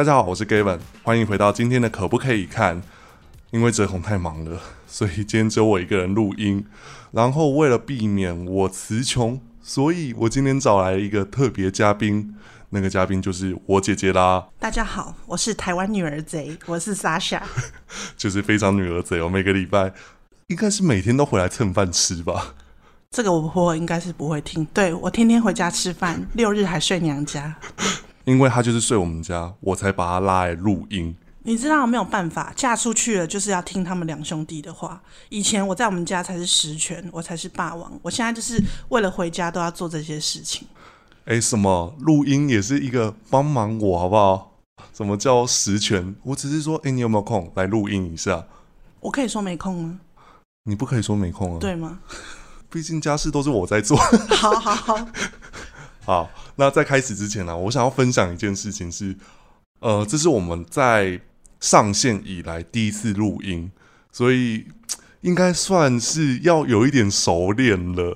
大家好，我是 Gavin，欢迎回到今天的可不可以看？因为哲宏太忙了，所以今天只有我一个人录音。然后为了避免我词穷，所以我今天找来一个特别嘉宾，那个嘉宾就是我姐姐啦。大家好，我是台湾女儿贼，我是 Sasha，就是非常女儿贼哦。每个礼拜应该是每天都回来蹭饭吃吧？这个我婆婆应该是不会听。对，我天天回家吃饭，六日还睡娘家。因为他就是睡我们家，我才把他拉来录音。你知道没有办法，嫁出去了就是要听他们两兄弟的话。以前我在我们家才是实权，我才是霸王。我现在就是为了回家都要做这些事情。哎，什么录音也是一个帮忙我好不好？什么叫实权？我只是说，哎，你有没有空来录音一下？我可以说没空吗？你不可以说没空啊？对吗？毕竟家事都是我在做。好好好。好，那在开始之前呢、啊，我想要分享一件事情是，呃，这是我们在上线以来第一次录音，所以应该算是要有一点熟练了。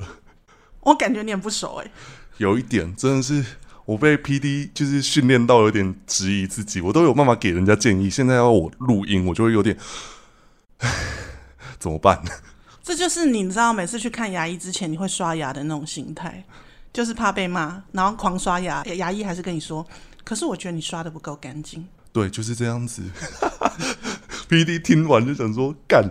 我感觉你很不熟哎、欸，有一点，真的是我被 PD 就是训练到有点质疑自己，我都有办法给人家建议，现在要我录音，我就会有点，唉，怎么办？这就是你知道，每次去看牙医之前，你会刷牙的那种心态。就是怕被骂，然后狂刷牙，牙医还是跟你说，可是我觉得你刷的不够干净。对，就是这样子。PD 听完就想说，干，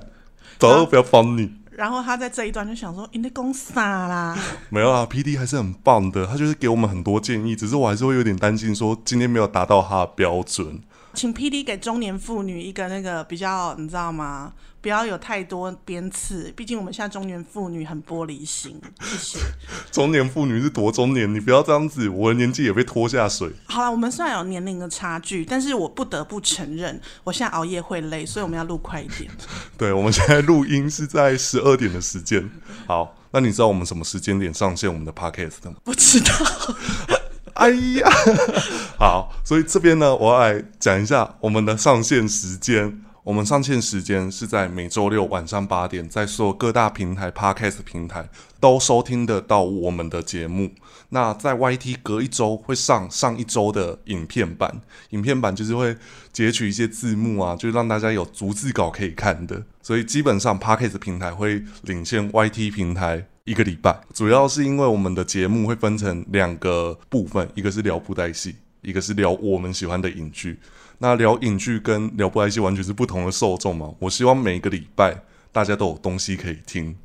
早都不要帮你。然后他在这一段就想说，你在讲啥啦？没有啊，PD 还是很棒的，他就是给我们很多建议，只是我还是会有点担心，说今天没有达到他的标准。请 PD 给中年妇女一个那个比较，你知道吗？不要有太多鞭刺，毕竟我们现在中年妇女很玻璃心。谢谢。中年妇女是多中年？你不要这样子，我的年纪也被拖下水。好了，我们虽然有年龄的差距，但是我不得不承认，我现在熬夜会累，所以我们要录快一点。对，我们现在录音是在十二点的时间。好，那你知道我们什么时间点上线我们的 podcast 的吗？不知道。哎呀，好，所以这边呢，我要来讲一下我们的上线时间。我们上线时间是在每周六晚上八点，在所有各大平台 Podcast 平台都收听得到我们的节目。那在 YT 隔一周会上上一周的影片版，影片版就是会截取一些字幕啊，就让大家有逐字稿可以看的。所以基本上 Podcast 平台会领先 YT 平台。一个礼拜，主要是因为我们的节目会分成两个部分，一个是聊布袋戏，一个是聊我们喜欢的影剧。那聊影剧跟聊布袋戏完全是不同的受众嘛。我希望每一个礼拜大家都有东西可以听，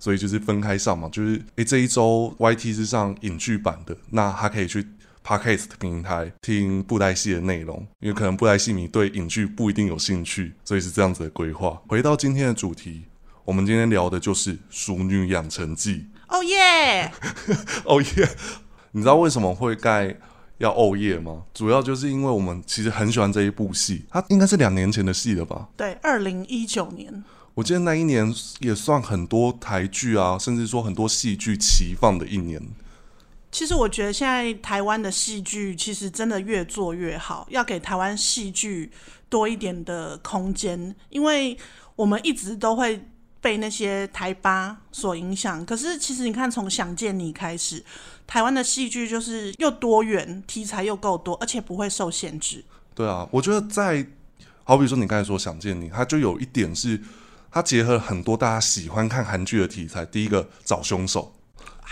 所以就是分开上嘛。就是诶，这一周 YT 是上影剧版的，那他可以去 Podcast 平台听布袋戏的内容，因为可能布袋戏迷对影剧不一定有兴趣，所以是这样子的规划。回到今天的主题。我们今天聊的就是《淑女养成记》。哦耶！哦耶！你知道为什么会盖要哦耶吗？主要就是因为我们其实很喜欢这一部戏，它应该是两年前的戏了吧？对，二零一九年。我记得那一年也算很多台剧啊，甚至说很多戏剧齐放的一年。其实我觉得现在台湾的戏剧其实真的越做越好，要给台湾戏剧多一点的空间，因为我们一直都会。被那些台巴所影响，可是其实你看，从《想见你》开始，台湾的戏剧就是又多元，题材又够多，而且不会受限制。对啊，我觉得在好比说你刚才说《想见你》，它就有一点是它结合了很多大家喜欢看韩剧的题材。第一个找凶手。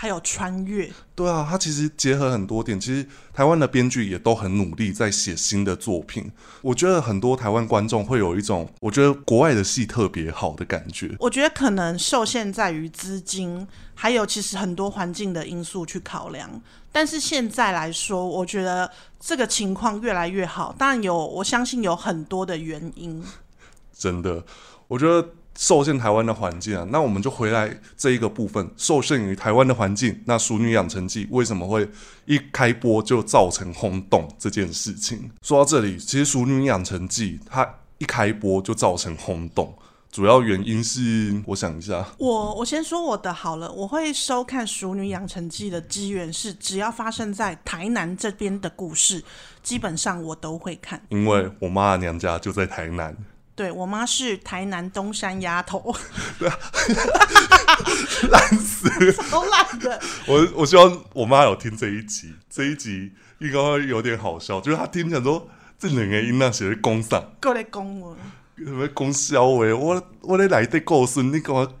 还有穿越，对啊，它其实结合很多点。其实台湾的编剧也都很努力在写新的作品。我觉得很多台湾观众会有一种，我觉得国外的戏特别好的感觉。我觉得可能受限在于资金，还有其实很多环境的因素去考量。但是现在来说，我觉得这个情况越来越好。当然有，我相信有很多的原因。真的，我觉得。受限台湾的环境啊，那我们就回来这一个部分，受限于台湾的环境，那《熟女养成记》为什么会一开播就造成轰动这件事情？说到这里，其实《熟女养成记》它一开播就造成轰动，主要原因是，我想一下，我我先说我的好了，我会收看《熟女养成记》的机缘是，只要发生在台南这边的故事，基本上我都会看，因为我妈娘家就在台南。对，我妈是台南东山丫头，对啊，烂死了，都烂的。我我希望我妈有听这一集，这一集应该会有点好笑，就是她听起来说这两个音那写的讲啥？过来讲我，什么讲笑话？我我咧内底故事你讲，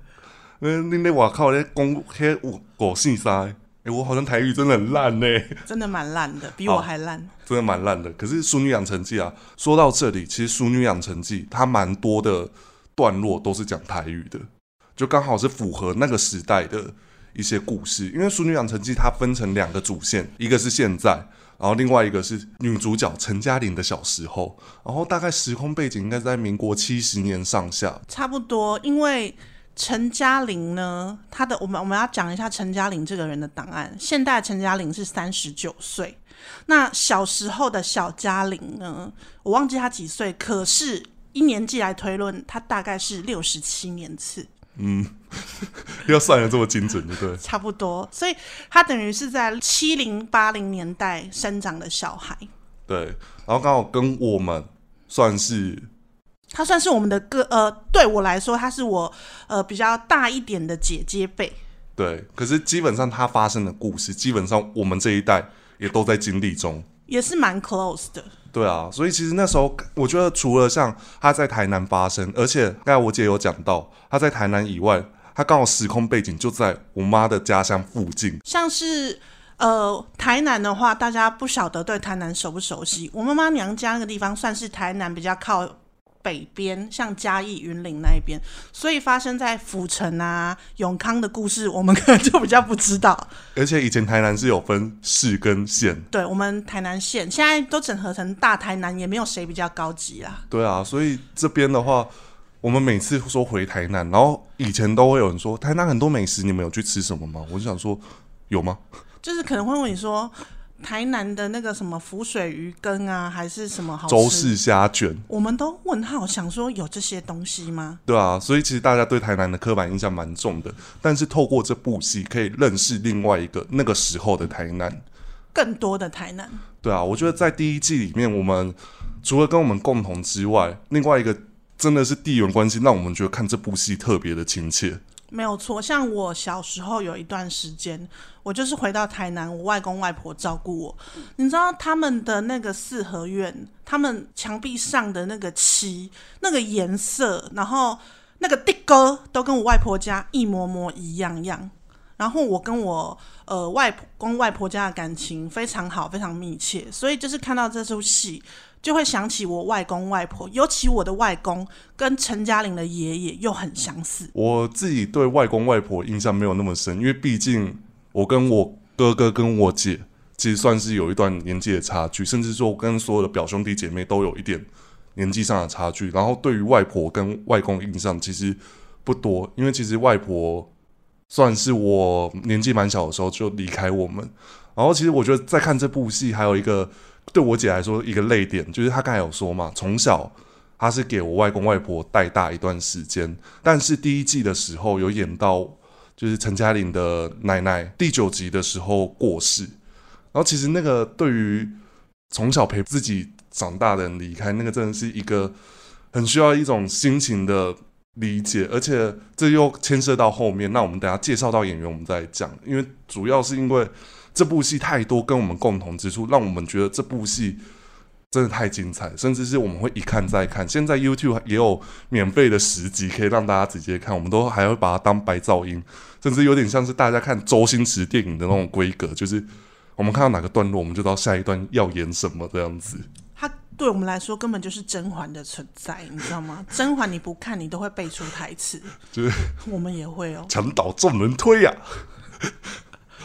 你，你咧外口咧讲迄五五四三。哎、欸，我好像台语真的很烂呢，真的蛮烂的，比我还烂，真的蛮烂的。可是《淑女养成记》啊，说到这里，其实《淑女养成记》它蛮多的段落都是讲台语的，就刚好是符合那个时代的一些故事。因为《淑女养成记》它分成两个主线，一个是现在，然后另外一个是女主角陈嘉玲的小时候，然后大概时空背景应该在民国七十年上下，差不多，因为。陈嘉玲呢？她的我们我们要讲一下陈嘉玲这个人的档案。现代陈嘉玲是三十九岁，那小时候的小嘉玲呢？我忘记她几岁，可是一年纪来推论，她大概是六十七年次。嗯，要算的这么精准，对不对？差不多，所以她等于是在七零八零年代生长的小孩。对，然后刚好跟我们算是。她算是我们的哥，呃，对我来说，她是我呃比较大一点的姐姐辈。对，可是基本上她发生的故事，基本上我们这一代也都在经历中，也是蛮 close 的。对啊，所以其实那时候我觉得，除了像她在台南发生，而且刚才我姐有讲到，她在台南以外，她刚好时空背景就在我妈的家乡附近。像是呃台南的话，大家不晓得对台南熟不熟悉？我妈妈娘家那个地方算是台南比较靠。北边像嘉义、云林那一边，所以发生在府城啊、永康的故事，我们可能就比较不知道。而且以前台南是有分市跟县，对，我们台南县现在都整合成大台南，也没有谁比较高级啦。对啊，所以这边的话，我们每次说回台南，然后以前都会有人说台南很多美食，你们有去吃什么吗？我就想说有吗？就是可能会问你说。台南的那个什么浮水鱼羹啊，还是什么好吃？周氏虾卷，我们都问号，想说有这些东西吗？对啊，所以其实大家对台南的刻板印象蛮重的。但是透过这部戏，可以认识另外一个那个时候的台南，更多的台南。对啊，我觉得在第一季里面，我们除了跟我们共同之外，另外一个真的是地缘关系，让我们觉得看这部戏特别的亲切。没有错，像我小时候有一段时间，我就是回到台南，我外公外婆照顾我。你知道他们的那个四合院，他们墙壁上的那个漆、那个颜色，然后那个地沟都跟我外婆家一模模一样样。然后我跟我呃外公外婆家的感情非常好，非常密切，所以就是看到这出戏。就会想起我外公外婆，尤其我的外公跟陈嘉玲的爷爷又很相似。我自己对外公外婆印象没有那么深，因为毕竟我跟我哥哥跟我姐其实算是有一段年纪的差距，甚至说跟所有的表兄弟姐妹都有一点年纪上的差距。然后对于外婆跟外公印象其实不多，因为其实外婆算是我年纪蛮小的时候就离开我们。然后其实我觉得在看这部戏还有一个。对我姐来说，一个泪点就是她刚才有说嘛，从小她是给我外公外婆带大一段时间，但是第一季的时候有演到，就是陈嘉玲的奶奶第九集的时候过世，然后其实那个对于从小陪自己长大的人离开，那个真的是一个很需要一种心情的理解，而且这又牵涉到后面，那我们等下介绍到演员，我们再讲，因为主要是因为。这部戏太多跟我们共同之处，让我们觉得这部戏真的太精彩，甚至是我们会一看再看。现在 YouTube 也有免费的十集可以让大家直接看，我们都还会把它当白噪音，甚至有点像是大家看周星驰电影的那种规格，就是我们看到哪个段落，我们就知道下一段要演什么这样子。它对我们来说根本就是甄嬛的存在，你知道吗？甄嬛你不看你都会背出台词，就是我们也会哦。墙倒众人推呀、啊。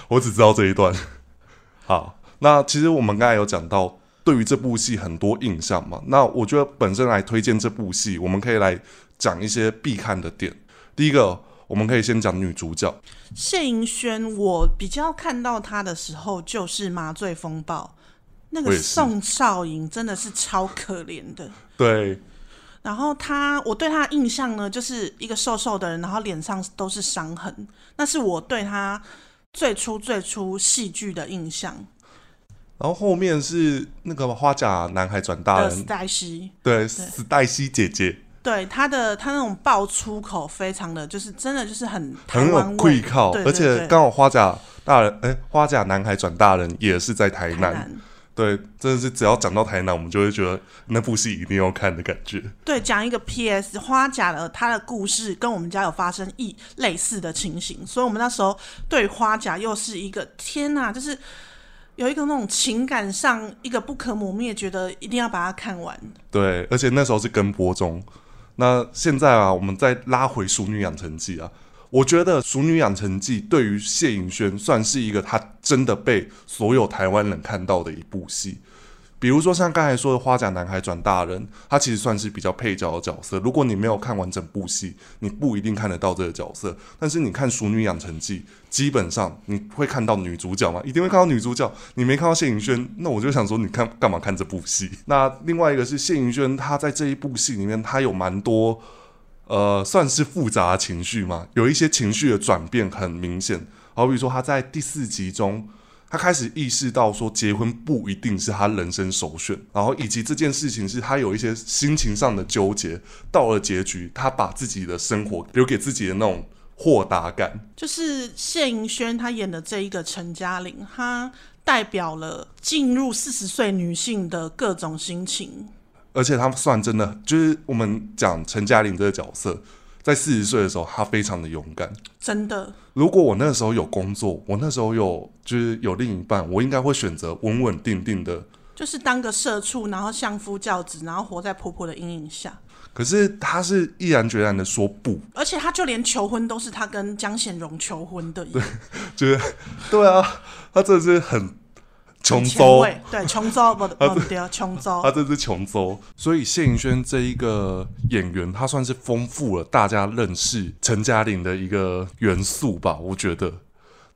我只知道这一段。好，那其实我们刚才有讲到对于这部戏很多印象嘛。那我觉得本身来推荐这部戏，我们可以来讲一些必看的点。第一个，我们可以先讲女主角谢盈萱。我比较看到她的时候，就是《麻醉风暴》那个宋少莹，真的是超可怜的。对。然后她，我对她的印象呢，就是一个瘦瘦的人，然后脸上都是伤痕。那是我对她。最初最初戏剧的印象，然后后面是那个花甲男孩转大人史黛西，对，史黛西姐姐，对她的她那种爆粗口，非常的就是真的就是很很有愧靠，而且刚好花甲大人哎，花甲男孩转大人也是在台南，台南对，真的是只要讲到台南，我们就会觉得那部戏一定要看的感觉。对，讲一个 P.S. 花甲的他的故事跟我们家有发生一类似的情形，所以我们那时候对花甲又是一个天呐，就是有一个那种情感上一个不可磨灭，觉得一定要把它看完。对，而且那时候是跟播中。那现在啊，我们再拉回《淑女养成记》啊。我觉得《淑女养成记》对于谢盈萱算是一个她真的被所有台湾人看到的一部戏。比如说像刚才说的《花甲男孩转大人》，他其实算是比较配角的角色。如果你没有看完整部戏，你不一定看得到这个角色。但是你看《淑女养成记》，基本上你会看到女主角嘛，一定会看到女主角。你没看到谢盈萱，那我就想说，你看干嘛看这部戏？那另外一个是谢盈萱，她在这一部戏里面，她有蛮多。呃，算是复杂的情绪嘛，有一些情绪的转变很明显。好比说，他在第四集中，他开始意识到说，结婚不一定是他人生首选，然后以及这件事情是他有一些心情上的纠结。到了结局，他把自己的生活留给自己的那种豁达感，就是谢盈萱她演的这一个陈嘉玲，她代表了进入四十岁女性的各种心情。而且他算真的，就是我们讲陈嘉玲这个角色，在四十岁的时候，她非常的勇敢。真的，如果我那时候有工作，我那时候有就是有另一半，我应该会选择稳稳定定的，就是当个社畜，然后相夫教子，然后活在婆婆的阴影下。可是他是毅然决然的说不，而且他就连求婚都是他跟江显荣求婚的，对，就是对啊，他真的是很。琼州，对琼州不 不对，琼州，他这是琼州，所以谢盈萱这一个演员，他算是丰富了大家认识陈嘉玲的一个元素吧，我觉得。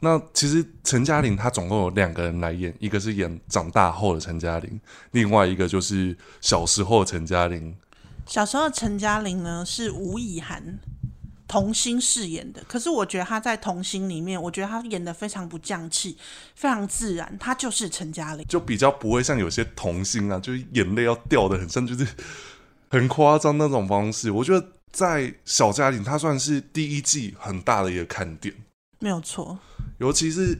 那其实陈嘉玲她总共有两个人来演，一个是演长大后的陈嘉玲，另外一个就是小时候的陈嘉玲。小时候的陈嘉玲呢是吴以涵。童星饰演的，可是我觉得他在童星里面，我觉得他演的非常不匠气，非常自然，他就是陈嘉玲，就比较不会像有些童星啊，就是眼泪要掉的很像，就是很夸张那种方式。我觉得在小嘉玲，他算是第一季很大的一个看点，没有错。尤其是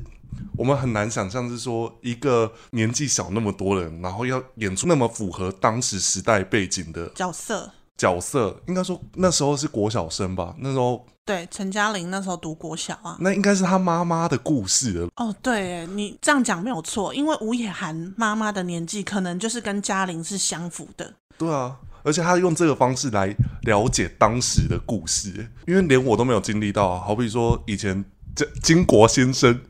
我们很难想象，是说一个年纪小那么多人，然后要演出那么符合当时时代背景的角色。角色应该说那时候是国小生吧？那时候对陈嘉玲那时候读国小啊，那应该是他妈妈的故事了。哦，对，你这样讲没有错，因为吴也涵妈妈的年纪可能就是跟嘉玲是相符的。对啊，而且他用这个方式来了解当时的故事，因为连我都没有经历到啊。好比说以前这金国先生，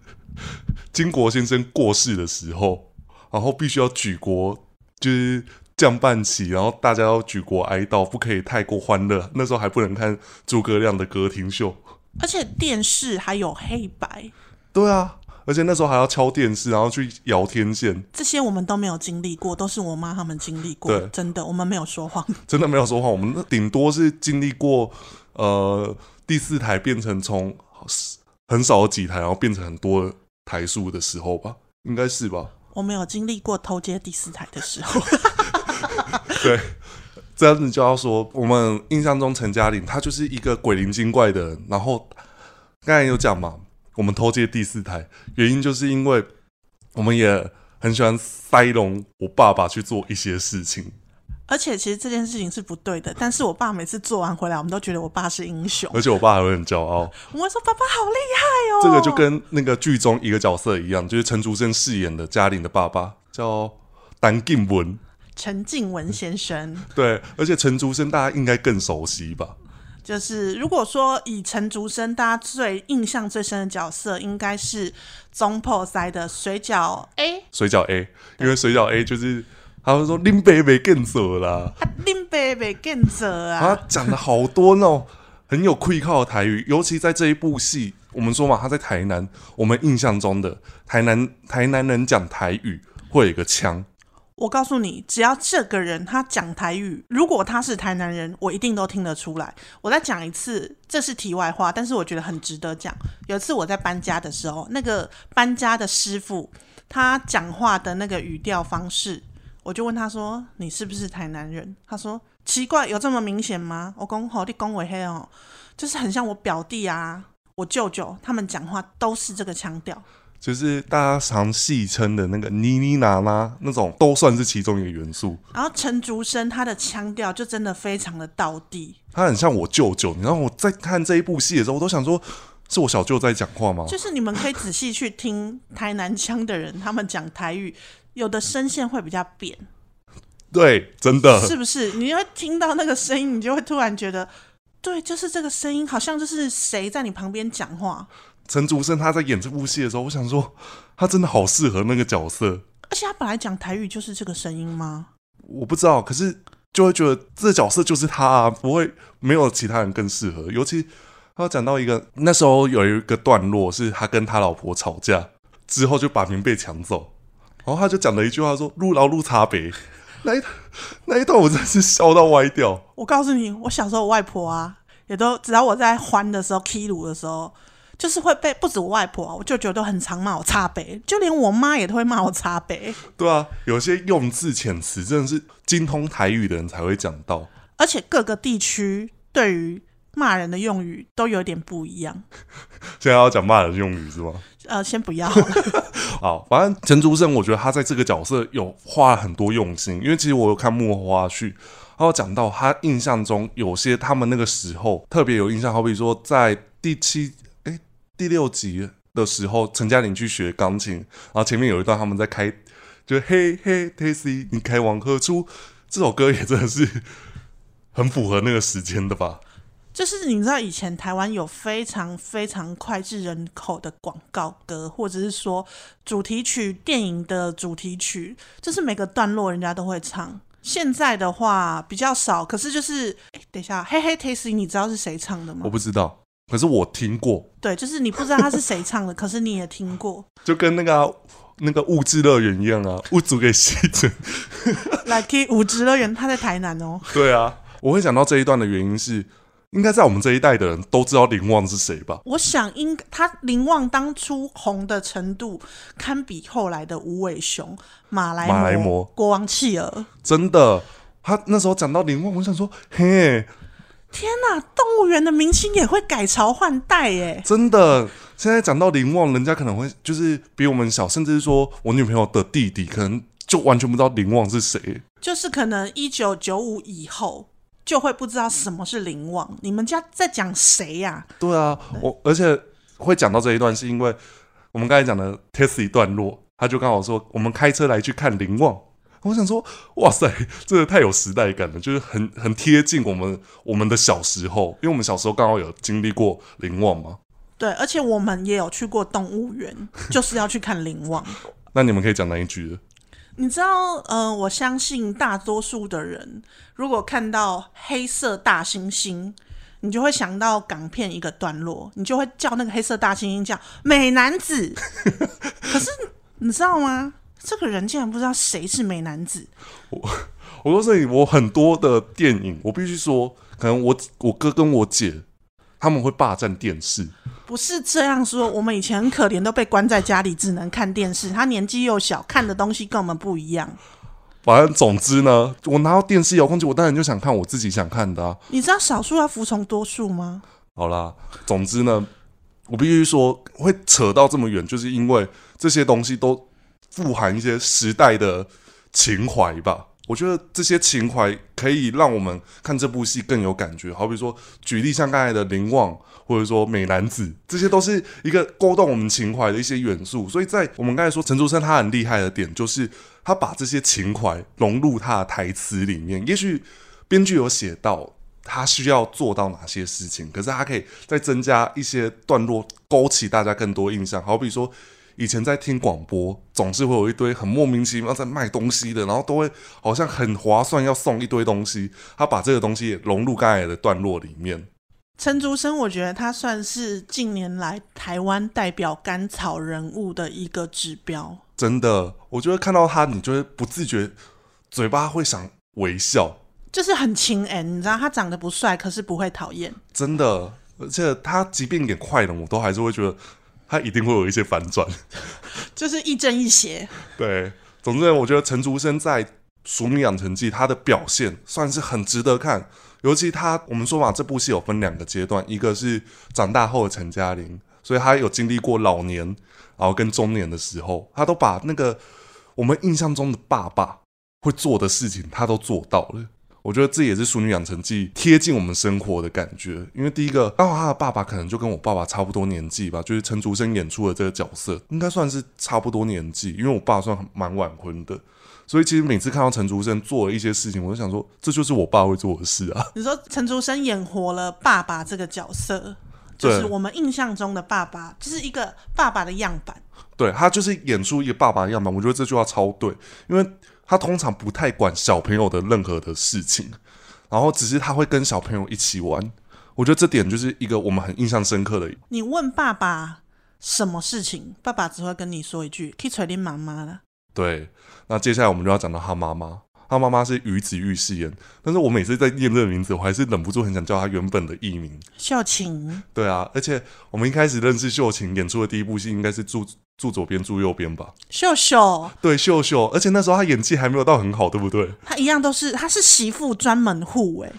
金国先生过世的时候，然后必须要举国就是。降半旗，然后大家要举国哀悼，不可以太过欢乐。那时候还不能看诸葛亮的歌厅秀，而且电视还有黑白。对啊，而且那时候还要敲电视，然后去摇天线。这些我们都没有经历过，都是我妈他们经历过。对，真的，我们没有说谎，真的没有说谎。我们顶多是经历过，呃，第四台变成从很少的几台，然后变成很多台数的时候吧，应该是吧？我没有经历过偷接第四台的时候。对，这样子就要说，我们印象中陈嘉玲她就是一个鬼灵精怪的人。然后刚才有讲嘛，我们偷接第四台，原因就是因为我们也很喜欢塞隆我爸爸去做一些事情。而且其实这件事情是不对的，但是我爸每次做完回来，我们都觉得我爸是英雄，而且我爸还会很骄傲。我们说爸爸好厉害哦。这个就跟那个剧中一个角色一样，就是陈竹生饰演的嘉玲的爸爸叫丹敬文。陈静文先生，对，而且陈竹生大家应该更熟悉吧？就是如果说以陈竹生，大家最印象最深的角色，应该是中破塞的水饺 A，水饺 A，因为水饺 A 就是他会说林北北更泽啦，林北北更泽啊，他讲了好多那种很有愧靠的台语，尤其在这一部戏，我们说嘛，他在台南，我们印象中的台南台南人讲台语会有一个腔。我告诉你，只要这个人他讲台语，如果他是台南人，我一定都听得出来。我再讲一次，这是题外话，但是我觉得很值得讲。有一次我在搬家的时候，那个搬家的师傅他讲话的那个语调方式，我就问他说：“你是不是台南人？”他说：“奇怪，有这么明显吗？”我讲：“好，你讲为黑哦，就是很像我表弟啊，我舅舅他们讲话都是这个腔调。”就是大家常戏称的那个妮妮娜拉那种，都算是其中一个元素。然后陈竹生他的腔调就真的非常的道地，他很像我舅舅。你知道我在看这一部戏的时候，我都想说，是我小舅在讲话吗？就是你们可以仔细去听台南腔的人，他们讲台语，有的声线会比较扁。对，真的是不是？你会听到那个声音，你就会突然觉得，对，就是这个声音，好像就是谁在你旁边讲话。陈竹生他在演这部戏的时候，我想说，他真的好适合那个角色。而且他本来讲台语就是这个声音吗？我不知道，可是就会觉得这角色就是他啊，不会没有其他人更适合。尤其他讲到一个那时候有一个段落，是他跟他老婆吵架之后就把棉被抢走，然后他就讲了一句话说：“路劳路差别。” 那一那一段我真的是笑到歪掉。我告诉你，我小时候我外婆啊，也都只要我在欢的时候、k 鲁的时候，就是会被不止我外婆啊，我舅舅都很常骂我差北，就连我妈也都会骂我差北。对啊，有些用字遣词真的是精通台语的人才会讲到，而且各个地区对于骂人的用语都有点不一样。现在要讲骂人的用语是吗？呃，先不要。好，反正陈竹生，我觉得他在这个角色有花了很多用心，因为其实我有看幕后花絮，他有讲到他印象中有些他们那个时候特别有印象，好比说在第七哎第六集的时候，陈嘉玲去学钢琴，然后前面有一段他们在开，就嘿嘿 Tasty，你开往何处？这首歌也真的是很符合那个时间的吧。就是你知道以前台湾有非常非常脍炙人口的广告歌，或者是说主题曲、电影的主题曲，就是每个段落人家都会唱。现在的话比较少，可是就是，哎，等一下，嘿嘿，Tasty，你知道是谁唱的吗？我不知道，可是我听过。对，就是你不知道他是谁唱的，可是你也听过，就跟那个、啊、那个物质乐园一样啊，物主给吸着。来听物质乐园，他在台南哦。对啊，我会想到这一段的原因是。应该在我们这一代的人都知道林旺是谁吧？我想应他林旺当初红的程度，堪比后来的无尾熊、马来马来貘、国王企鹅。真的，他那时候讲到林旺，我想说，嘿，天哪！动物园的明星也会改朝换代耶！真的，现在讲到林旺，人家可能会就是比我们小，甚至是说我女朋友的弟弟，可能就完全不知道林旺是谁。就是可能一九九五以后。就会不知道什么是林旺，你们家在讲谁呀？对啊，对我而且会讲到这一段，是因为我们刚才讲的 Tessy 段落，他就刚好说我们开车来去看林旺。我想说，哇塞，这个太有时代感了，就是很很贴近我们我们的小时候，因为我们小时候刚好有经历过灵旺嘛。对，而且我们也有去过动物园，就是要去看灵旺。那你们可以讲哪一句？你知道，呃，我相信大多数的人，如果看到黑色大猩猩，你就会想到港片一个段落，你就会叫那个黑色大猩猩叫美男子。可是你知道吗？这个人竟然不知道谁是美男子。我 我告诉你，我很多的电影，我必须说，可能我我哥跟我姐他们会霸占电视。不是这样说，我们以前很可怜，都被关在家里，只能看电视。他年纪又小，看的东西跟我们不一样。反正总之呢，我拿到电视遥控器，我当然就想看我自己想看的啊。你知道少数要服从多数吗？好啦，总之呢，我必须说会扯到这么远，就是因为这些东西都富含一些时代的情怀吧。我觉得这些情怀可以让我们看这部戏更有感觉。好比说，举例像刚才的林旺，或者说美男子，这些都是一个勾动我们情怀的一些元素。所以在我们刚才说陈竹生他很厉害的点，就是他把这些情怀融入他的台词里面。也许编剧有写到他需要做到哪些事情，可是他可以再增加一些段落，勾起大家更多印象。好比说。以前在听广播，总是会有一堆很莫名其妙在卖东西的，然后都会好像很划算，要送一堆东西。他把这个东西也融入刚才的段落里面。陈竹生，我觉得他算是近年来台湾代表甘草人物的一个指标。真的，我觉得看到他，你就会不自觉嘴巴会想微笑，就是很亲哎，你知道他长得不帅，可是不会讨厌。真的，而且他即便演快人，我都还是会觉得。他一定会有一些反转，就是亦正亦邪。对，总之我觉得陈竹生在《俗女养成记》他的表现算是很值得看，尤其他我们说嘛，这部戏有分两个阶段，一个是长大后的陈嘉玲，所以他有经历过老年，然后跟中年的时候，他都把那个我们印象中的爸爸会做的事情，他都做到了。我觉得这也是《淑女养成记》贴近我们生活的感觉，因为第一个，刚好他的爸爸可能就跟我爸爸差不多年纪吧，就是陈竹生演出的这个角色，应该算是差不多年纪，因为我爸算蛮晚婚的，所以其实每次看到陈竹生做了一些事情，我就想说，这就是我爸会做的事啊。你说陈竹生演活了爸爸这个角色，就是我们印象中的爸爸，就是一个爸爸的样板。对，他就是演出一个爸爸的样板，我觉得这句话超对，因为。他通常不太管小朋友的任何的事情，然后只是他会跟小朋友一起玩。我觉得这点就是一个我们很印象深刻的。你问爸爸什么事情，爸爸只会跟你说一句：“可以锤你妈妈了。”对，那接下来我们就要讲到他妈妈。他妈妈是于子玉饰演，但是我每次在念这个名字，我还是忍不住很想叫他原本的艺名秀琴。对啊，而且我们一开始认识秀琴演出的第一部戏，应该是住住左边住右边吧？秀秀，对秀秀，而且那时候她演技还没有到很好，对不对？她一样都是，她是媳妇专门户哎。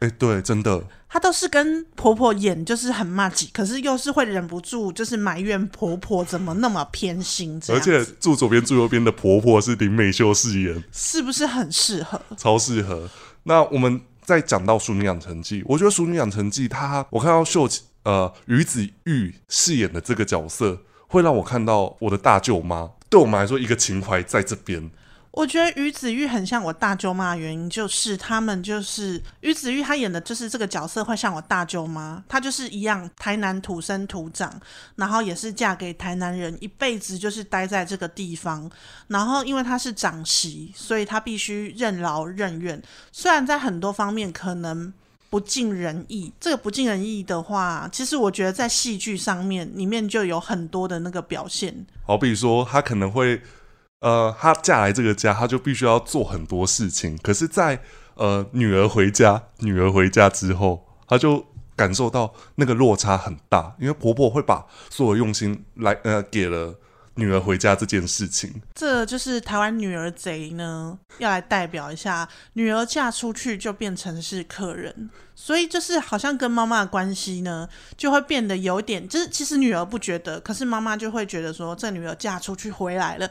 哎，对，真的，她都是跟婆婆演，就是很麻吉，可是又是会忍不住，就是埋怨婆婆怎么那么偏心。而且住左边住右边的婆婆是林美秀饰演，是不是很适合？超适合。那我们再讲到《淑女养成记》，我觉得《淑女养成记》她，我看到秀呃于子玉饰演的这个角色，会让我看到我的大舅妈，对我们来说一个情怀在这边。我觉得于子玉很像我大舅妈的原因，就是他们就是于子玉，她演的就是这个角色会像我大舅妈，她就是一样台南土生土长，然后也是嫁给台南人，一辈子就是待在这个地方。然后因为她是长媳，所以她必须任劳任怨。虽然在很多方面可能不尽人意，这个不尽人意的话，其实我觉得在戏剧上面里面就有很多的那个表现。好比说，她可能会。呃，她嫁来这个家，她就必须要做很多事情。可是在，呃女儿回家，女儿回家之后，她就感受到那个落差很大，因为婆婆会把所有用心来呃给了女儿回家这件事情。这就是台湾女儿贼呢，要来代表一下，女儿嫁出去就变成是客人，所以就是好像跟妈妈的关系呢，就会变得有点，就是其实女儿不觉得，可是妈妈就会觉得说，这女儿嫁出去回来了。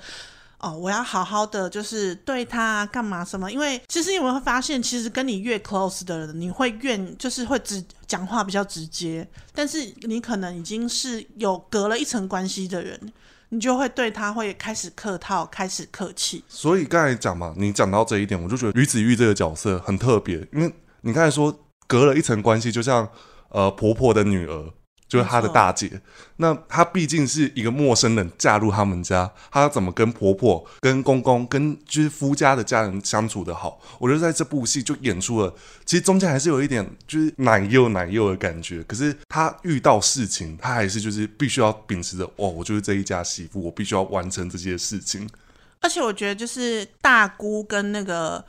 哦，我要好好的，就是对他干嘛什么？因为其实你会发现，其实跟你越 close 的人，你会越就是会直讲话比较直接。但是你可能已经是有隔了一层关系的人，你就会对他会开始客套，开始客气。所以刚才讲嘛，你讲到这一点，我就觉得于子玉这个角色很特别，因为你刚才说隔了一层关系，就像呃婆婆的女儿。就是她的大姐，那她毕竟是一个陌生人嫁入他们家，她怎么跟婆婆、跟公公、跟就是夫家的家人相处的好？我觉得在这部戏就演出了，其实中间还是有一点就是奶幼奶幼的感觉。可是她遇到事情，她还是就是必须要秉持着，哦，我就是这一家媳妇，我必须要完成这些事情。而且我觉得就是大姑跟那个。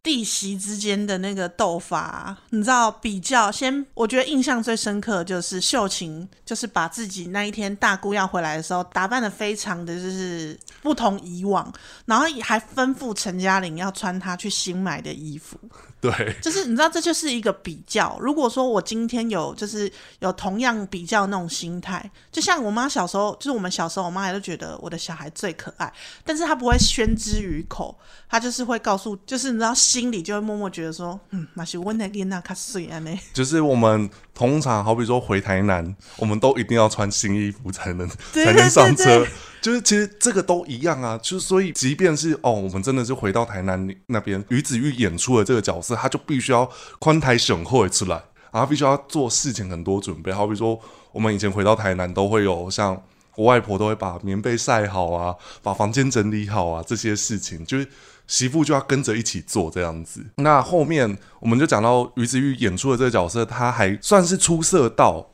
弟媳之间的那个斗法，你知道比较先，我觉得印象最深刻的就是秀琴，就是把自己那一天大姑要回来的时候打扮的非常的就是不同以往，然后还吩咐陈嘉玲要穿她去新买的衣服。对，就是你知道这就是一个比较。如果说我今天有就是有同样比较那种心态，就像我妈小时候，就是我们小时候，我妈也都觉得我的小孩最可爱，但是她不会宣之于口，她就是会告诉，就是你知道。心里就会默默觉得说，嗯，那是温的囡仔卡水安呢。就是我们通常好比说回台南，我们都一定要穿新衣服才能才能上车。就是其实这个都一样啊。就是所以，即便是哦，我们真的是回到台南那边，于子玉演出的这个角色，他就必须要宽台省会出来，然后必须要做事情很多准备。好比说，我们以前回到台南，都会有像我外婆都会把棉被晒好啊，把房间整理好啊，这些事情就是。媳妇就要跟着一起做这样子。那后面我们就讲到于子玉演出的这个角色，他还算是出色到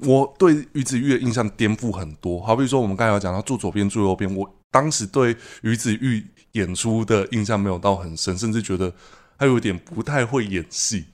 我对于子玉的印象颠覆很多。好比说，我们刚才有讲到住左边住右边，我当时对于子玉演出的印象没有到很深，甚至觉得他有点不太会演戏。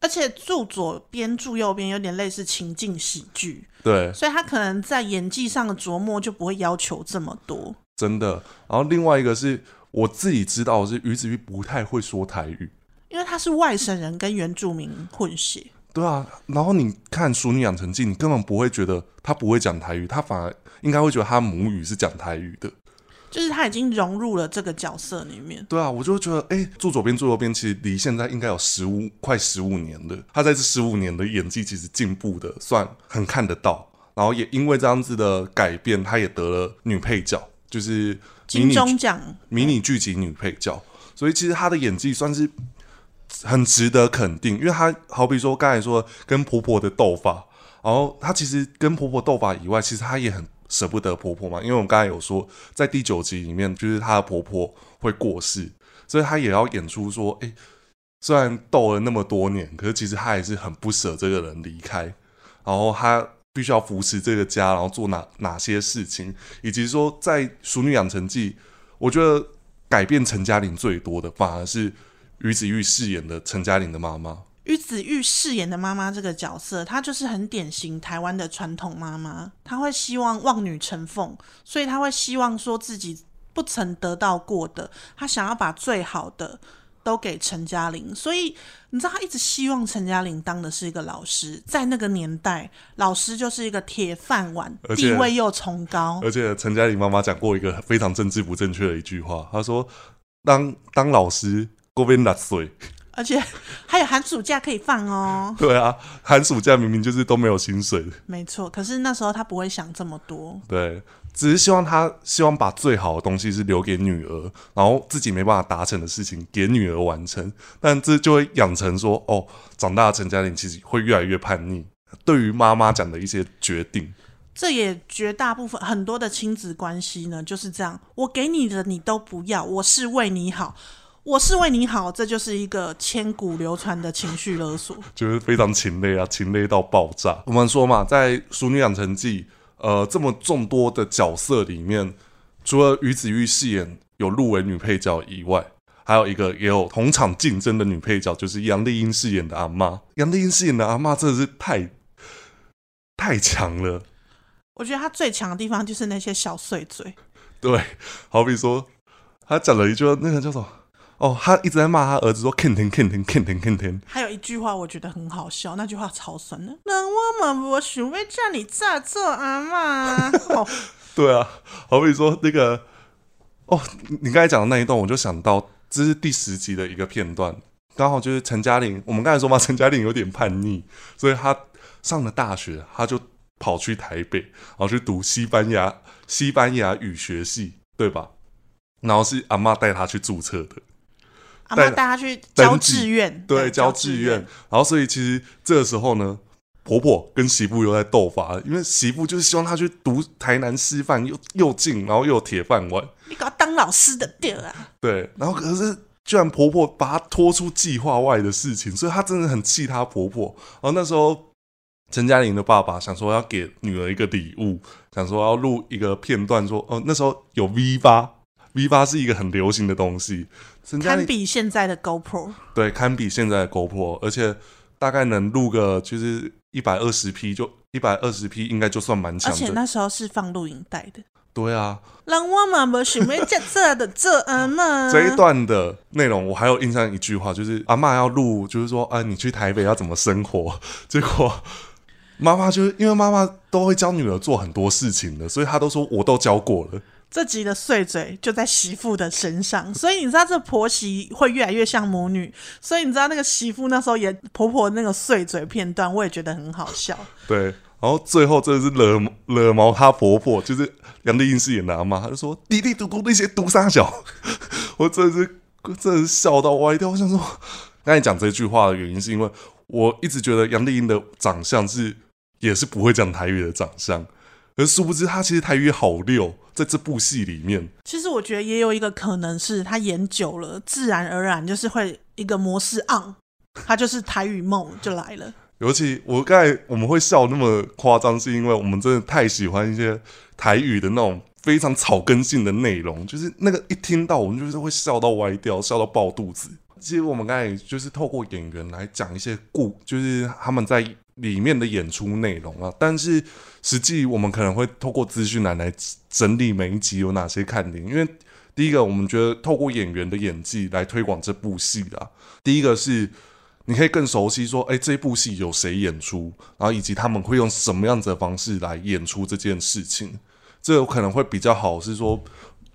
而且住左边住右边有点类似情境喜剧，对，所以他可能在演技上的琢磨就不会要求这么多。真的。然后另外一个是。我自己知道的是于子玉不太会说台语，因为他是外省人跟原住民混血。对啊，然后你看《熟女养成记》，你根本不会觉得他不会讲台语，他反而应该会觉得他母语是讲台语的。就是他已经融入了这个角色里面。对啊，我就觉得，哎、欸，住左边，住右边，其实离现在应该有十五快十五年了。他在这十五年的演技其实进步的算很看得到。然后也因为这样子的改变，他也得了女配角，就是金钟奖迷你剧集女配角。所以其实她的演技算是很值得肯定，因为她好比说刚才说跟婆婆的斗法，然后她其实跟婆婆斗法以外，其实她也很。舍不得婆婆嘛，因为我们刚才有说，在第九集里面，就是她的婆婆会过世，所以她也要演出说，哎，虽然斗了那么多年，可是其实她还是很不舍这个人离开，然后她必须要扶持这个家，然后做哪哪些事情，以及说在《熟女养成记》，我觉得改变陈嘉玲最多的，反而是于子玉饰演的陈嘉玲的妈妈。于子玉饰演的妈妈这个角色，她就是很典型台湾的传统妈妈。她会希望望女成凤，所以她会希望说自己不曾得到过的，她想要把最好的都给陈嘉玲。所以你知道，他一直希望陈嘉玲当的是一个老师。在那个年代，老师就是一个铁饭碗，地位又崇高。而且陈嘉玲妈妈讲过一个非常政治不正确的一句话，她说：“当当老师，过边六岁。”而且还有寒暑假可以放哦。对啊，寒暑假明明就是都没有薪水的。没错，可是那时候他不会想这么多。对，只是希望他希望把最好的东西是留给女儿，然后自己没办法达成的事情给女儿完成。但这就会养成说，哦，长大的陈嘉玲其实会越来越叛逆，对于妈妈讲的一些决定。这也绝大部分很多的亲子关系呢就是这样，我给你的你都不要，我是为你好。我是为你好，这就是一个千古流传的情绪勒索，就是非常情勒啊，情勒到爆炸。我们说嘛，在《淑女养成记》呃这么众多的角色里面，除了于子玉饰演有入围女配角以外，还有一个也有同场竞争的女配角，就是杨丽英饰演的阿妈。杨丽英饰演的阿妈真的是太太强了。我觉得她最强的地方就是那些小碎嘴。对，好比说，她讲了一句那个叫做。哦，他一直在骂他儿子说 “Ken Ken Ken Ken Ken Ken”。还有一句话我觉得很好笑，那句话超酸的。那我们我许会叫你咋做阿妈？哦，对啊，好比说那个哦，你刚才讲的那一段，我就想到这是第十集的一个片段，刚好就是陈嘉玲。我们刚才说嘛，陈嘉玲有点叛逆，所以他上了大学，他就跑去台北，然后去读西班牙西班牙语学系，对吧？然后是阿妈带他去注册的。阿妈带她去交志愿，对，交志愿。然后，所以其实这个时候呢，婆婆跟媳妇又在斗法，因为媳妇就是希望她去读台南师范，又又近，然后又有铁饭碗。你搞当老师的对啊？对。然后可是，居然婆婆把她拖出计划外的事情，所以她真的很气她婆婆。然后那时候，陈嘉玲的爸爸想说要给女儿一个礼物，想说要录一个片段，说哦，那时候有 V 八。V 八是一个很流行的东西，堪比现在的 GoPro。对，堪比现在的 GoPro，而且大概能录个就是一百二十 P，就一百二十 P 应该就算蛮强。而且那时候是放录影带的。对啊。让我妈妈学会这这的这阿妈。这一段的内容我还有印象一句话，就是阿妈要录，就是说啊，你去台北要怎么生活？结果妈妈就是因为妈妈都会教女儿做很多事情的，所以她都说我都教过了。这集的碎嘴就在媳妇的身上，所以你知道这婆媳会越来越像母女，所以你知道那个媳妇那时候也婆婆那个碎嘴片段，我也觉得很好笑。对，然后最后真的是惹惹毛她婆婆，就是杨丽英饰演的阿妈，她就说“滴滴嘟嘟那些毒杀小”，我真的是真的是笑到歪掉。我想说，刚才讲这句话的原因，是因为我一直觉得杨丽英的长相是也是不会讲台语的长相。而殊不知，他其实台语好溜，在这部戏里面。其实我觉得也有一个可能是他演久了，自然而然就是会一个模式 on，他就是台语梦就来了。尤其我刚才我们会笑那么夸张，是因为我们真的太喜欢一些台语的那种非常草根性的内容，就是那个一听到我们就是会笑到歪掉，笑到爆肚子。其实我们刚才就是透过演员来讲一些故，就是他们在。里面的演出内容啊，但是实际我们可能会透过资讯栏来整理每一集有哪些看点。因为第一个，我们觉得透过演员的演技来推广这部戏啊。第一个是你可以更熟悉说，哎，这部戏有谁演出，然后以及他们会用什么样子的方式来演出这件事情，这有可能会比较好，是说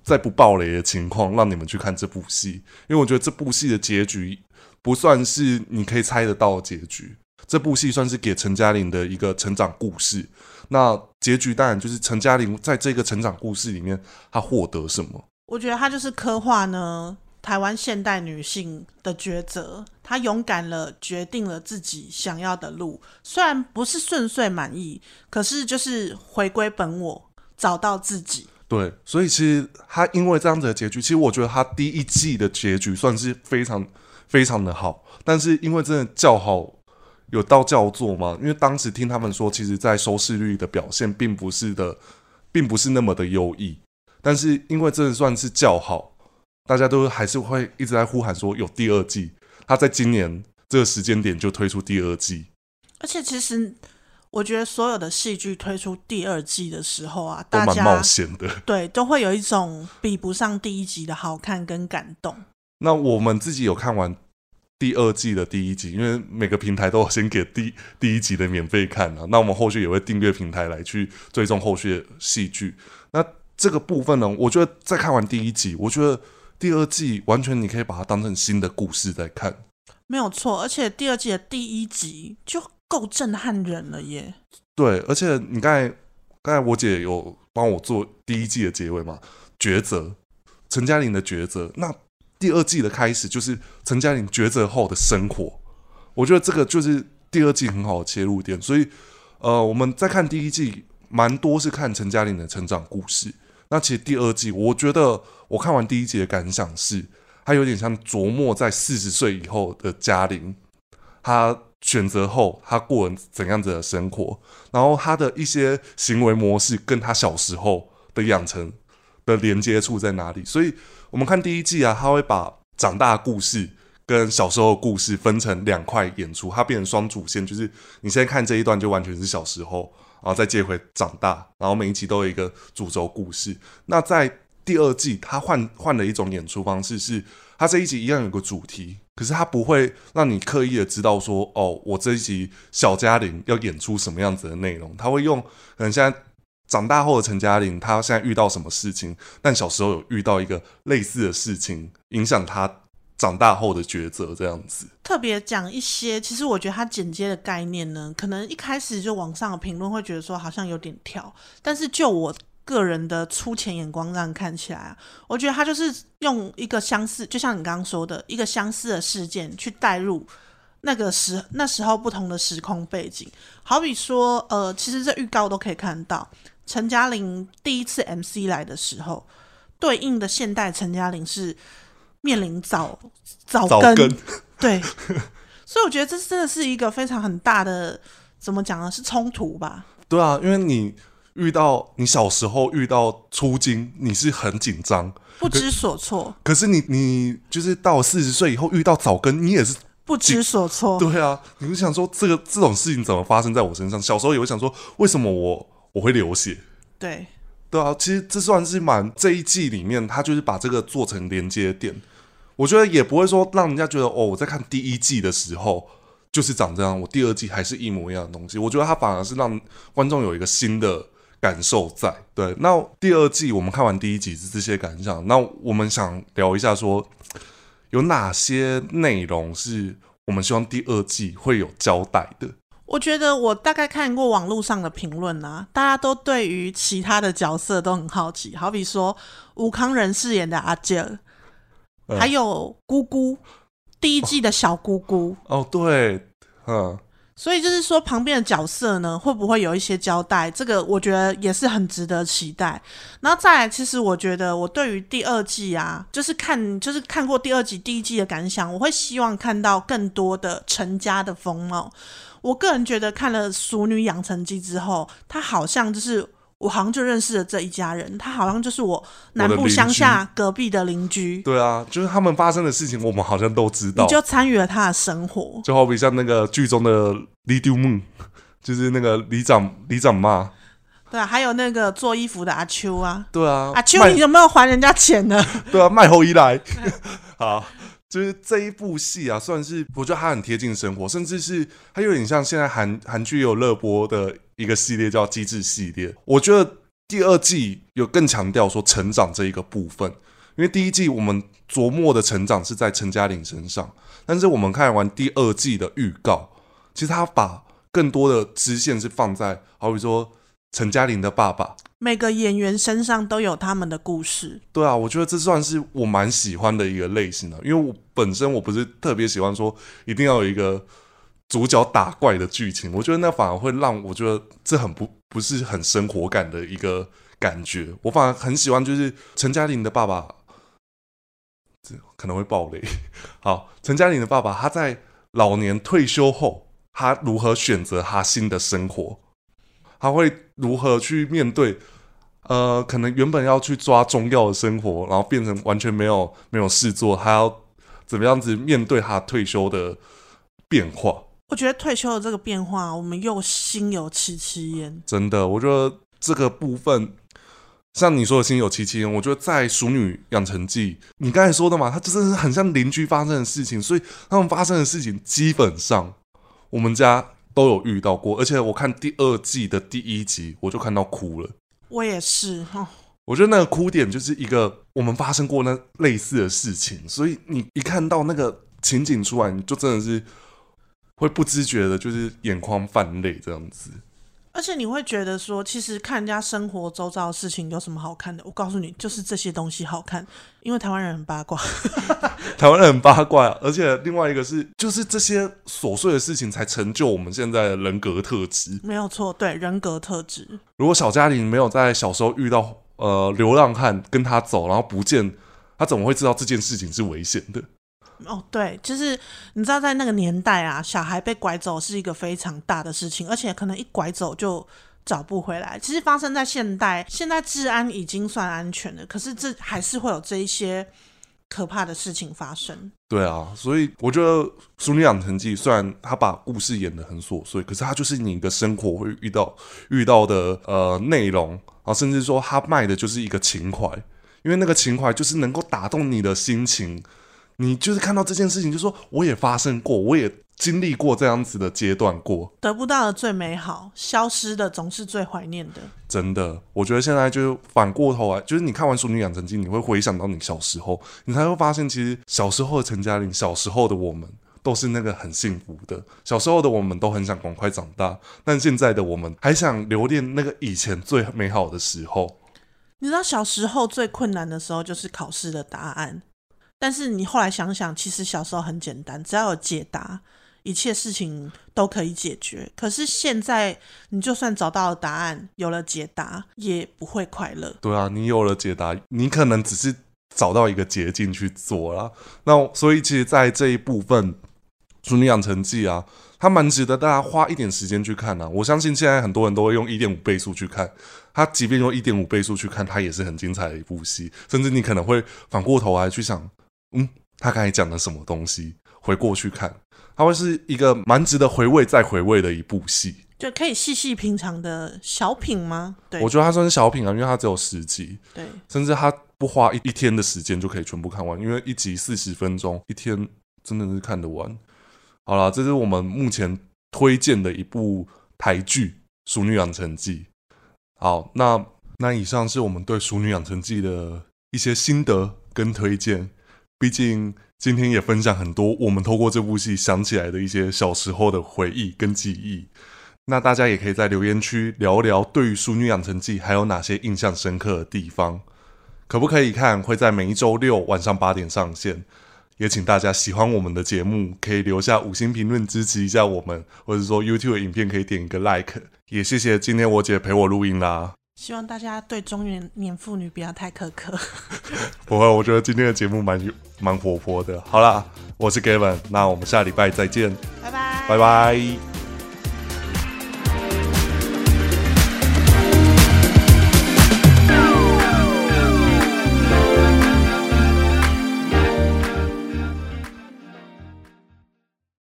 在不爆雷的情况让你们去看这部戏，因为我觉得这部戏的结局不算是你可以猜得到的结局，这部戏算是给陈嘉玲的一个成长故事。那结局当然就是陈嘉玲在这个成长故事里面，她获得什么？我觉得她就是刻画呢台湾现代女性的抉择，她勇敢了，决定了自己想要的路，虽然不是顺遂满意，可是就是回归本我，找到自己。对，所以其实她因为这样子的结局，其实我觉得她第一季的结局算是非常非常的好，但是因为真的叫好。有到叫座吗？因为当时听他们说，其实，在收视率的表现并不是的，并不是那么的优异。但是因为这算是叫好，大家都还是会一直在呼喊说有第二季。他在今年这个时间点就推出第二季。而且其实我觉得所有的戏剧推出第二季的时候啊，都蛮冒险的，对，都会有一种比不上第一集的好看跟感动。那我们自己有看完。第二季的第一集，因为每个平台都先给第 第一集的免费看啊，那我们后续也会订阅平台来去追踪后续的戏剧。那这个部分呢，我觉得在看完第一集，我觉得第二季完全你可以把它当成新的故事在看，没有错。而且第二季的第一集就够震撼人了耶。对，而且你刚才刚才我姐有帮我做第一季的结尾嘛？抉择，陈嘉玲的抉择，那。第二季的开始就是陈嘉玲抉择后的生活，我觉得这个就是第二季很好的切入点。所以，呃，我们在看第一季，蛮多是看陈嘉玲的成长故事。那其实第二季，我觉得我看完第一季的感想是，他有点像琢磨在四十岁以后的嘉玲，他选择后他过了怎样子的生活，然后他的一些行为模式跟他小时候的养成的连接处在哪里？所以。我们看第一季啊，他会把长大的故事跟小时候的故事分成两块演出，它变成双主线，就是你现在看这一段就完全是小时候，然后再接回长大，然后每一集都有一个主轴故事。那在第二季，他换换了一种演出方式，是他这一集一样有个主题，可是他不会让你刻意的知道说，哦，我这一集小嘉玲要演出什么样子的内容，他会用可能现在。长大后的陈嘉玲，她现在遇到什么事情？但小时候有遇到一个类似的事情，影响她长大后的抉择，这样子。特别讲一些，其实我觉得他剪接的概念呢，可能一开始就网上的评论会觉得说好像有点跳，但是就我个人的粗浅眼光这样看起来啊，我觉得他就是用一个相似，就像你刚刚说的一个相似的事件去带入那个时那时候不同的时空背景，好比说，呃，其实这预告都可以看到。陈嘉玲第一次 MC 来的时候，对应的现代陈嘉玲是面临早早更，早对，所以我觉得这真的是一个非常很大的，怎么讲呢？是冲突吧？对啊，因为你遇到你小时候遇到初经，你是很紧张，不知所措。可是你你就是到四十岁以后遇到早更，你也是不知所措。对啊，你会想说这个这种事情怎么发生在我身上？小时候也会想说，为什么我？我会流血，对，对啊，其实这算是蛮这一季里面，他就是把这个做成连接点。我觉得也不会说让人家觉得哦，我在看第一季的时候就是长这样，我第二季还是一模一样的东西。我觉得他反而是让观众有一个新的感受在。对，那第二季我们看完第一集是这些感想，那我们想聊一下说有哪些内容是我们希望第二季会有交代的。我觉得我大概看过网络上的评论啊，大家都对于其他的角色都很好奇，好比说吴康仁饰演的阿杰，嗯，还有姑姑，第一季的小姑姑。哦，哦，对，嗯。所以就是说，旁边的角色呢，会不会有一些交代？这个我觉得也是很值得期待。然后再来，其实我觉得我对于第二季啊，就是看就是看过第二季、第一季的感想，我会希望看到更多的陈家的风貌。我个人觉得看了《熟女养成记》之后，他好像就是。我好像就认识了这一家人，他好像就是我南部乡下隔壁的邻居。对啊，就是他们发生的事情，我们好像都知道。你就参与了他的生活，就好比像那个剧中的李丢木，就是那个李长李长妈。对啊，还有那个做衣服的阿秋啊。对啊，阿秋，你有没有还人家钱呢？对啊，卖后一来。好，就是这一部戏啊，算是我觉得它很贴近生活，甚至是它有点像现在韩韩剧有热播的一个系列叫《机智系列》。我觉得第二季有更强调说成长这一个部分，因为第一季我们琢磨的成长是在陈嘉玲身上，但是我们看完第二季的预告，其实他把更多的支线是放在，好比说陈嘉玲的爸爸。每个演员身上都有他们的故事。对啊，我觉得这算是我蛮喜欢的一个类型的，因为我本身我不是特别喜欢说一定要有一个主角打怪的剧情，我觉得那反而会让我觉得这很不不是很生活感的一个感觉。我反而很喜欢就是陈嘉玲的爸爸，这可能会爆雷。好，陈嘉玲的爸爸他在老年退休后，他如何选择他新的生活？他会如何去面对？呃，可能原本要去抓中药的生活，然后变成完全没有没有事做，他要怎么样子面对他退休的变化？我觉得退休的这个变化，我们又心有戚戚焉。真的，我觉得这个部分，像你说的心有戚戚焉，我觉得在《熟女养成记》，你刚才说的嘛，它真的是很像邻居发生的事情，所以他们发生的事情基本上我们家。都有遇到过，而且我看第二季的第一集，我就看到哭了。我也是，哦，我觉得那个哭点就是一个我们发生过那类似的事情，所以你一看到那个情景出来，你就真的是会不自觉的，就是眼眶泛泪这样子。而且你会觉得说，其实看人家生活周遭的事情有什么好看的？我告诉你，就是这些东西好看，因为台湾人很八卦，台湾人很八卦，而且另外一个是，就是这些琐碎的事情才成就我们现在的人格特质。没有错，对，人格特质。如果小嘉玲没有在小时候遇到呃流浪汉跟他走，然后不见，他怎么会知道这件事情是危险的？哦，对，就是你知道，在那个年代啊，小孩被拐走是一个非常大的事情，而且可能一拐走就找不回来。其实发生在现代，现在治安已经算安全了，可是这还是会有这一些可怕的事情发生。对啊，所以我觉得《淑女养成记》虽然他把故事演得很琐碎，可是他就是你的生活会遇到遇到的呃内容啊，甚至说他卖的就是一个情怀，因为那个情怀就是能够打动你的心情。你就是看到这件事情，就说我也发生过，我也经历过这样子的阶段过。得不到的最美好，消失的总是最怀念的。真的，我觉得现在就反过头来，就是你看完《淑女养成记》，你会回想到你小时候，你才会发现，其实小时候的陈嘉玲，小时候的我们，都是那个很幸福的。小时候的我们都很想赶快长大，但现在的我们还想留恋那个以前最美好的时候。你知道，小时候最困难的时候就是考试的答案。但是你后来想想，其实小时候很简单，只要有解答，一切事情都可以解决。可是现在，你就算找到了答案，有了解答，也不会快乐。对啊，你有了解答，你可能只是找到一个捷径去做啦。那所以，其实，在这一部分《淑女养成记》啊，它蛮值得大家花一点时间去看啊。我相信现在很多人都会用一点五倍速去看，它即便用一点五倍速去看，它也是很精彩的一部戏。甚至你可能会反过头来去想。嗯，他刚才讲了什么东西？回过去看，它会是一个蛮值得回味再回味的一部戏，就可以细细品尝的小品吗？对，我觉得它算是小品啊，因为它只有十集，对，甚至它不花一一天的时间就可以全部看完，因为一集四十分钟，一天真的是看得完。好了，这是我们目前推荐的一部台剧《熟女养成记》。好，那那以上是我们对《熟女养成记》的一些心得跟推荐。毕竟今天也分享很多我们透过这部戏想起来的一些小时候的回忆跟记忆。那大家也可以在留言区聊聊，对于《淑女养成记》还有哪些印象深刻的地方？可不可以看？会在每一周六晚上八点上线。也请大家喜欢我们的节目，可以留下五星评论支持一下我们，或者说 YouTube 影片可以点一个 Like。也谢谢今天我姐陪我录音啦。希望大家对中年年妇女不要太苛刻。不会，我觉得今天的节目蛮蛮活泼的。好啦，我是 Gavin，那我们下礼拜再见，拜拜，拜拜。